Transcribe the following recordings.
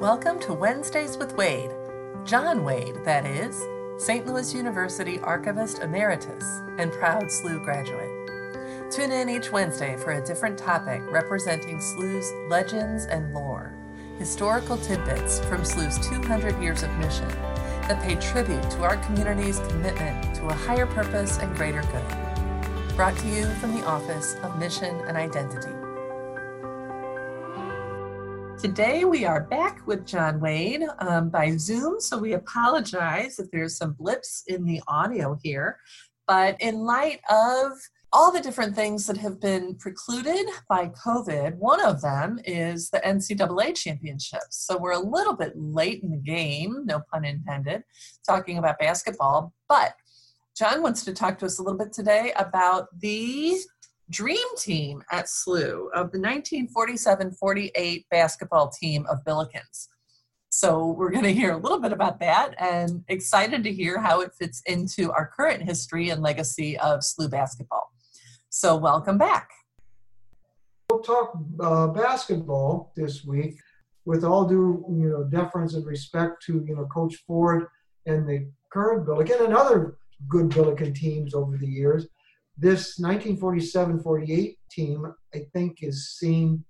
Welcome to Wednesdays with Wade. John Wade, that is, St. Louis University Archivist Emeritus and proud SLU graduate. Tune in each Wednesday for a different topic representing SLU's legends and lore, historical tidbits from SLU's 200 years of mission that pay tribute to our community's commitment to a higher purpose and greater good. Brought to you from the Office of Mission and Identity. Today we are back with John Wade um, by Zoom, so we apologize if there's some blips in the audio here. But in light of all the different things that have been precluded by COVID, one of them is the NCAA championships. So we're a little bit late in the game, no pun intended, talking about basketball. But John wants to talk to us a little bit today about the dream team at SLU of the 1947-48 basketball team of Billikens. So we're going to hear a little bit about that and excited to hear how it fits into our current history and legacy of SLU basketball. So welcome back. We'll talk uh, basketball this week with all due you know deference and respect to you know Coach Ford and the current Billiken and other good Billiken teams over the years this 1947-48 team, I think, is seen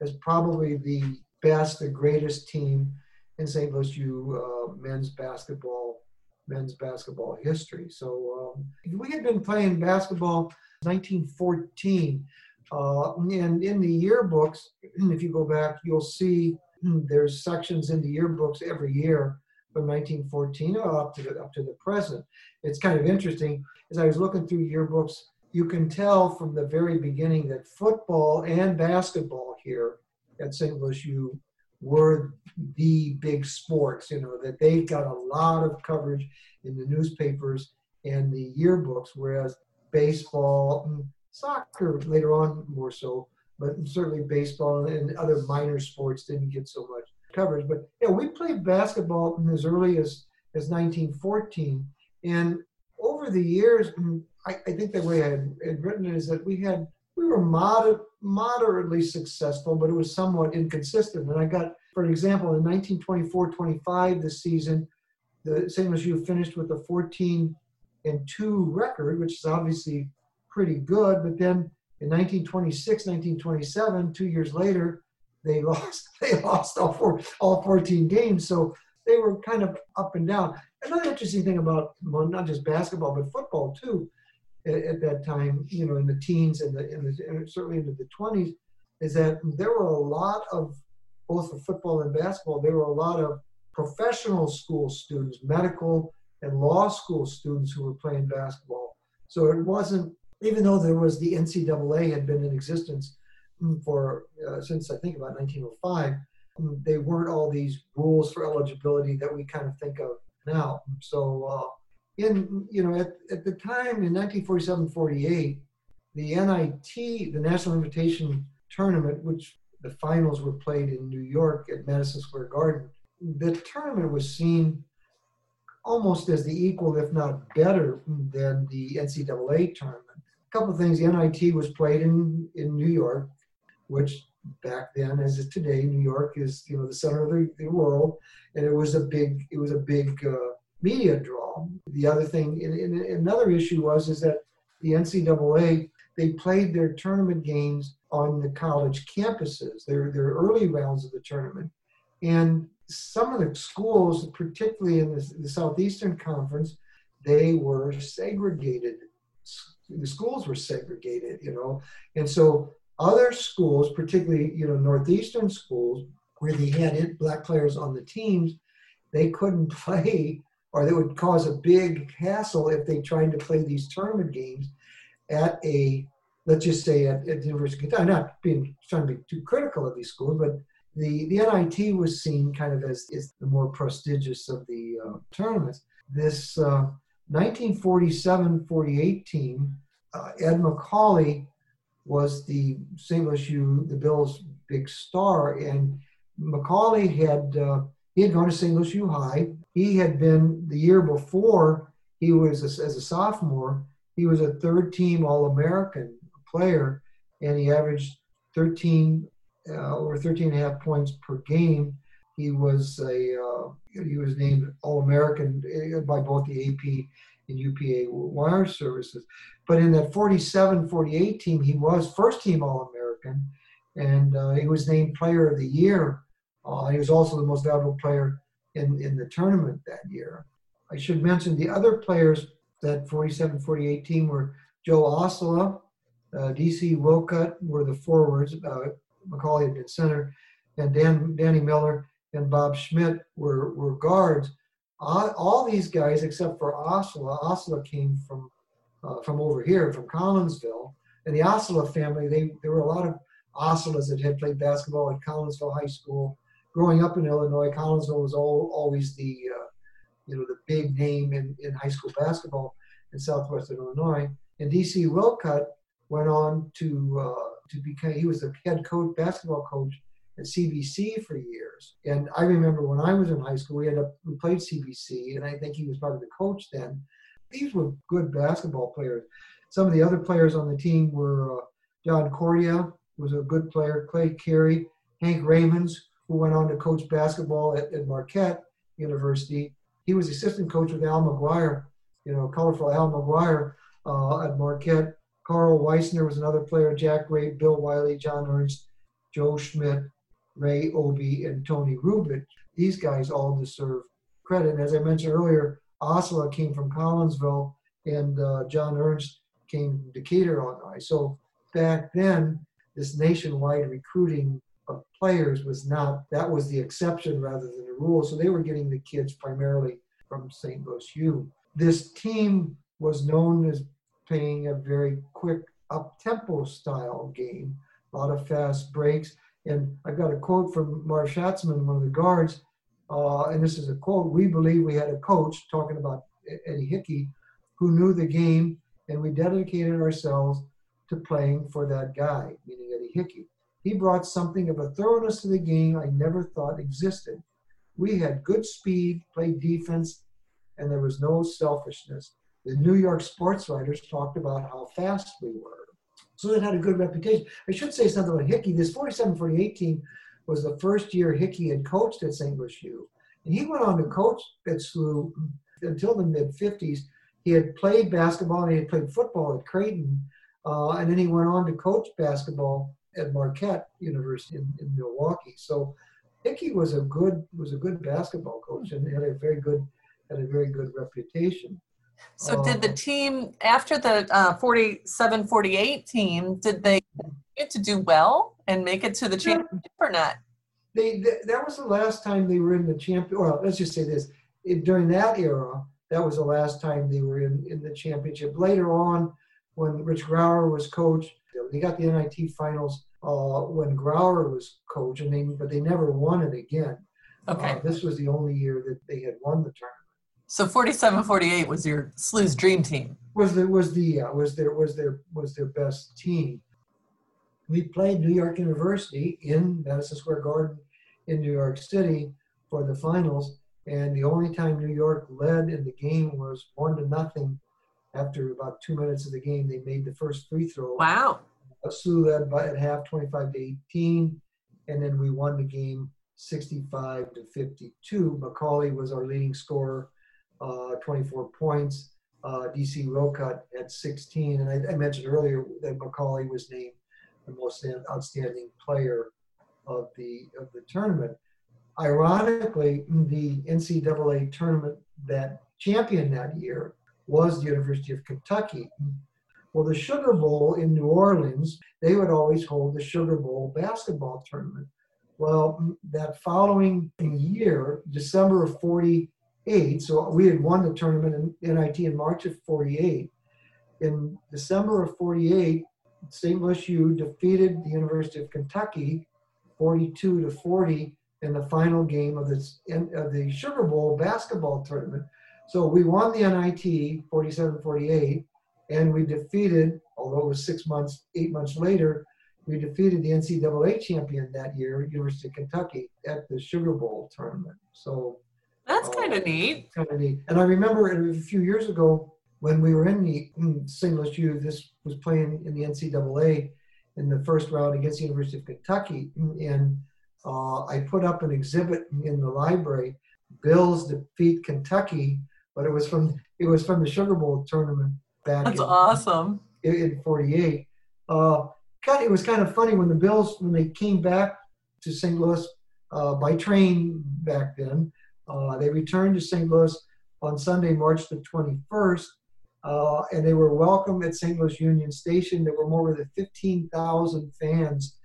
as probably the best, the greatest team in St. Louis U uh, men's basketball men's basketball history. So um, we had been playing basketball 1914, uh, and in the yearbooks, if you go back, you'll see there's sections in the yearbooks every year from 1914 up to the, up to the present. It's kind of interesting as I was looking through yearbooks you can tell from the very beginning that football and basketball here at St. Louis U were the big sports, you know, that they got a lot of coverage in the newspapers and the yearbooks, whereas baseball, and soccer later on more so, but certainly baseball and other minor sports didn't get so much coverage. But yeah, we played basketball as early as, as 1914. And over the years, I, I think the way I had, had, written it is that we had we were moder- moderately successful, but it was somewhat inconsistent. And I got, for example, in 1924-25 this season, the St. Louis U finished with a 14 and 2 record, which is obviously pretty good. But then in 1926, 1927, two years later, they lost they lost all four all 14 games. So they were kind of up and down. Another interesting thing about well, not just basketball but football too at, at that time, you know, in the teens and, the, in the, certainly into the 20s, is that there were a lot of both for football and basketball. There were a lot of professional school students, medical and law school students who were playing basketball. So it wasn't, even though there was the NCAA had been in existence for uh, since I think about 1905, they weren't all these rules for eligibility that we kind of think of now. So uh, in you know at, at the time in 1947-48 the NIT the National Invitation Tournament which the finals were played in New York at Madison Square Garden the tournament was seen almost as the equal if not better than the NCAA tournament a couple of things the NIT was played in in New York which back then as today New York is you know the center of the, the world and it was a big it was a big uh, media draw. The other thing, another issue was is that the NCAA they played their tournament games on the college campuses. Their their early rounds of the tournament, and some of the schools, particularly in the, the southeastern conference, they were segregated. The schools were segregated, you know, and so other schools, particularly you know northeastern schools, where they had black players on the teams, they couldn't play or that would cause a big hassle if they tried to play these tournament games at a let's just say at, at the University of Kentucky. I'm not being trying to be too critical of these schools, but the, the NIT was seen kind of as is the more prestigious of the uh, tournaments. This uh, 1947-48 team, uh, Ed Macauley was the. Louis U, the Bills' big star, and Macauley had uh, he had gone to St. Louis U High. He had been the year before, he was a, as a sophomore, he was a third team All American player, and he averaged 13 uh, over 13 and a half points per game. He was a uh, he was named All American uh, by both the AP and UPA wire services. But in that 47-48 team, he was first team All American, and uh, he was named Player of the Year. Uh, he was also the most valuable player in in the tournament that year. I should mention the other players that 47-48 team were Joe Ossola, uh, DC Wilcutt were the forwards. Uh, Macauley had been center, and Dan Danny Miller and Bob Schmidt were were guards. All, all these guys, except for Ossola, Ossola came from uh, from over here, from Collinsville, and the Ossola family. They there were a lot of Ossolas that had played basketball at Collinsville High School. Growing up in Illinois, Collinsville was all, always the uh, you know the big name in, in high school basketball in southwestern Illinois. And DC Wilcutt went on to uh, to become he was the head coach basketball coach at CBC for years. And I remember when I was in high school, we had a, we played CBC, and I think he was of the coach then. These were good basketball players. Some of the other players on the team were uh, John Cordia, was a good player, Clay Carey, Hank Raymonds, who went on to coach basketball at, at Marquette University. He was assistant coach with Al McGuire, you know, colorful Al McGuire uh, at Marquette. Carl Weissner was another player, Jack Ray, Bill Wiley, John Ernst, Joe Schmidt, Ray Obie, and Tony Rubin. These guys all deserve credit. And as I mentioned earlier, Ossola came from Collinsville and uh, John Ernst came from Decatur, Illinois. So back then, this nationwide recruiting of players was not, that was the exception rather than the rule. So they were getting the kids primarily from St. Louis U. This team was known as playing a very quick up tempo style game, a lot of fast breaks. And I've got a quote from Marv Schatzman, one of the guards, uh, and this is a quote We believe we had a coach talking about Eddie Hickey who knew the game, and we dedicated ourselves to playing for that guy, meaning Eddie Hickey. He brought something of a thoroughness to the game I never thought existed. We had good speed, played defense, and there was no selfishness. The New York sports writers talked about how fast we were. So it had a good reputation. I should say something about Hickey. This 47 48 team was the first year Hickey had coached at St. Louis U. And he went on to coach at SLU until the mid 50s. He had played basketball and he had played football at Creighton. Uh, and then he went on to coach basketball at Marquette University in, in Milwaukee. So Hickey was a good was a good basketball coach and had a very good had a very good reputation. So did the team after the uh, 47 48 team did they get to do well and make it to the championship or not? They, they, that was the last time they were in the champion well let's just say this it, during that era that was the last time they were in, in the championship. Later on when Rich Grawer was coach they got the NIT finals uh, when Grawer was coach and they but they never won it again. Okay. Uh, this was the only year that they had won the tournament so 47-48 was your SLU's dream team. Was the was the uh, was their was their was their best team. We played New York University in Madison Square Garden in New York City for the finals, and the only time New York led in the game was one to nothing. After about two minutes of the game, they made the first free throw. Wow! SLU led by at half, 25 to 18, and then we won the game 65 to 52. Macauley was our leading scorer uh, 24 points. Uh, DC Wilcutt had 16, and I, I, mentioned earlier that Macauley was named the most outstanding player of the of the tournament. Ironically, the NCAA tournament that champion that year was the University of Kentucky. Well, the Sugar Bowl in New Orleans, they would always hold the Sugar Bowl basketball tournament. Well, that following year, December of 40, So we had won the tournament in NIT in March of 48. In December of 48, St. Louis U defeated the University of Kentucky 42 to 40 in the final game of, this, of the Sugar Bowl basketball tournament. So we won the NIT 47 48, and we defeated, although it was six months, eight months later, we defeated the NCAA champion that year, University of Kentucky, at the Sugar Bowl tournament. So that's kind of neat. Kind of neat. And I remember a few years ago when we were in the St. Louis U, this was playing in the NCAA in the first round against the University of Kentucky. And uh, I put up an exhibit in the library. Bills defeat Kentucky, but it was from it was from the Sugar Bowl tournament back. That's in, awesome. In, in '48. Uh, God, it was kind of funny when the Bills when they came back to St. Louis uh, by train back then. Uh, they returned to St. Louis on Sunday, March the 21st, uh, and they were welcomed at St. Louis Union Station. There were more than 15,000 fans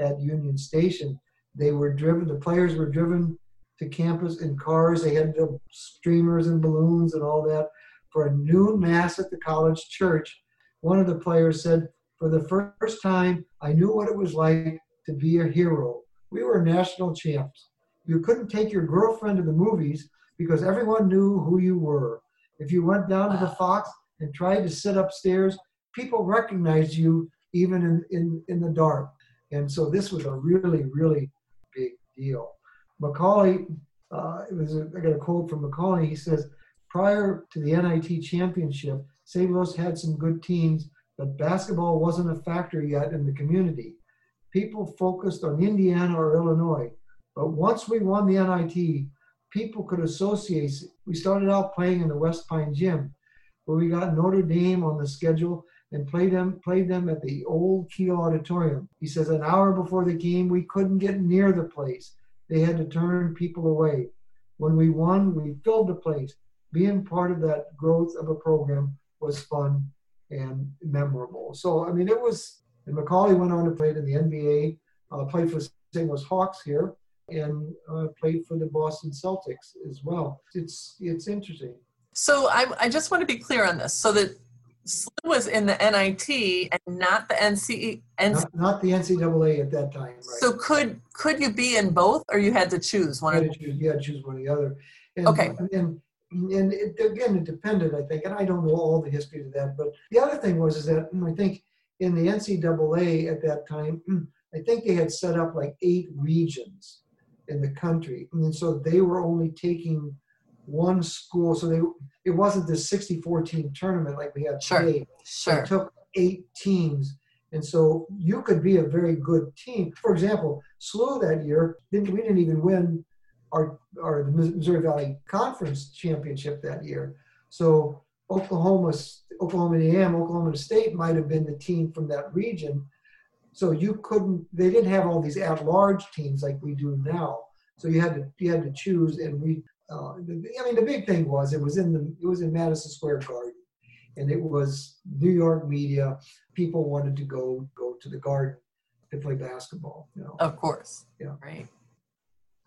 at Union Station. They were driven, the players were driven to campus in cars. They had the streamers and balloons and all that for a noon mass at the college church. One of the players said, For the first time, I knew what it was like to be a hero. We were national champs. You couldn't take your girlfriend to the movies because everyone knew who you were. If you went down to the Fox and tried to sit upstairs, people recognized you even in, in, in the dark. And so this was a really, really big deal. Macauley, uh, it was a, I got a quote from Macauley. He says, prior to the NIT championship, St. Louis had some good teams, but basketball wasn't a factor yet in the community. People focused on Indiana or Illinois. But once we won the NIT, people could associate. We started out playing in the West Pine Gym, where we got Notre Dame on the schedule and played them played them at the old Kiel Auditorium. He says an hour before the game, we couldn't get near the place. They had to turn people away. When we won, we filled the place. Being part of that growth of a program was fun and memorable. So I mean, it was. And Macauley went on to play in the NBA, uh, played for St. Louis Hawks here, and uh, played for the Boston Celtics as well. It's it's interesting. So I, I just want to be clear on this. So that SLU was in the NIT and not the NCE. Not, not the NCAA at that time. Right? So could could you be in both, or you had to choose one? You had to choose, you had to choose one or the other. And, Okay. And and it, again, it depended, I think, and I don't know all the history to that. But the other thing was is that I think in the NCAA at that time, I think they had set up like eight regions in the country, and so they were only taking one school. So they it wasn't the 64 team tournament like we have Sure. today. Sure. They took eight teams. And so you could be a very good team. For example, SLU that year, didn't, we didn't even win our, our Missouri Valley Conference championship that year. So Oklahoma, Oklahoma A&M, Oklahoma State might have been the team from that region. So you couldn't, they didn't have all these at-large teams like we do now. So you had to, you had to choose and we, uh, the, I mean, the big thing was it was in the, it was in Madison Square Garden and it was New York media. People wanted to go go to the garden to play basketball. You know, Of course. Yeah. Right.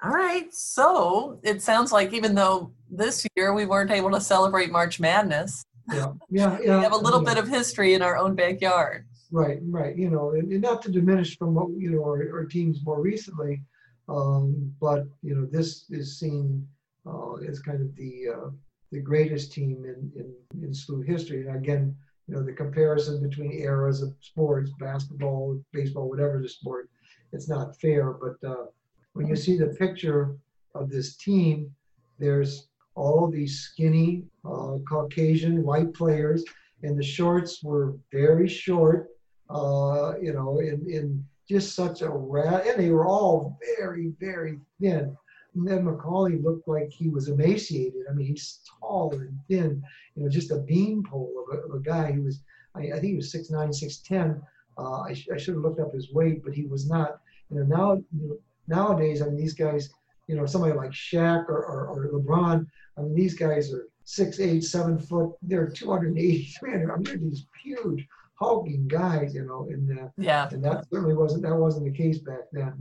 All right. So it sounds like even though this year we weren't able to celebrate March Madness, yeah, yeah, yeah we have a little yeah. bit of history in our own backyard. Right, right. You know, and, and not to diminish from what you know our, our teams more recently, um, but you know this is seen uh, as kind of the uh, the greatest team in in, in SLU history. And again, you know, the comparison between eras of sports, basketball, baseball, whatever the sport, it's not fair. But uh, when you see the picture of this team, there's all these skinny uh, Caucasian white players, and the shorts were very short, uh, you know, in, in just such a rat, and they were all very, very thin. And then Macauley looked like he was emaciated. I mean, he's tall and thin, you know, just a beanpole of a, of a guy. He was, I, I think he was 6'9", 6'10". Uh, I, sh- I should have looked up his weight, but he was not. You know, now you know, nowadays, I mean, these guys, you know, somebody like Shaq or, or, or LeBron, I mean, these guys are six, eight, seven foot. They're 280, 300. I mean, they're these huge, hulking guys, you know, and uh, Yeah. and that certainly wasn't that wasn't the case back then.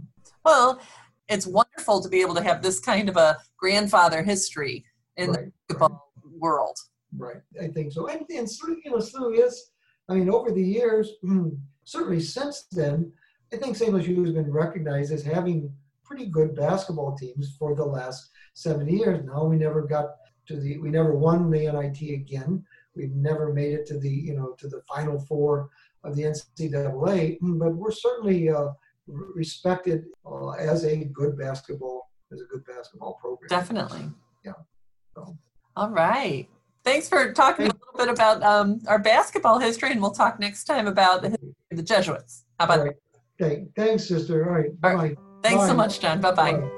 Well, it's wonderful to be able to have this kind of a grandfather history in the right, right, basketball world. right. I think so. And, and SLU, you know, SLU is, I mean, over the years, certainly since then, I think St. Louis U has been recognized as having pretty good basketball teams for the last seven years. Now we never got to the, we never won the NIT again. We've never made it to the, you know, to the final four of the NCAA, but we're certainly uh, respected uh, as a good basketball, as a good basketball program. Definitely. Yeah. So. All right. Thanks for talking a little bit about um, our basketball history, and we'll talk next time about the, history of the Jesuits. How about All right. Okay. Thanks, sister. All right. All right. Bye. Thanks Bye. so much, John. Bye bye. Bye.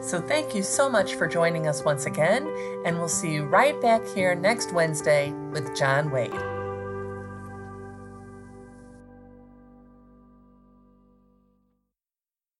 So, thank you so much for joining us once again, and we'll see you right back here next Wednesday with John Wade.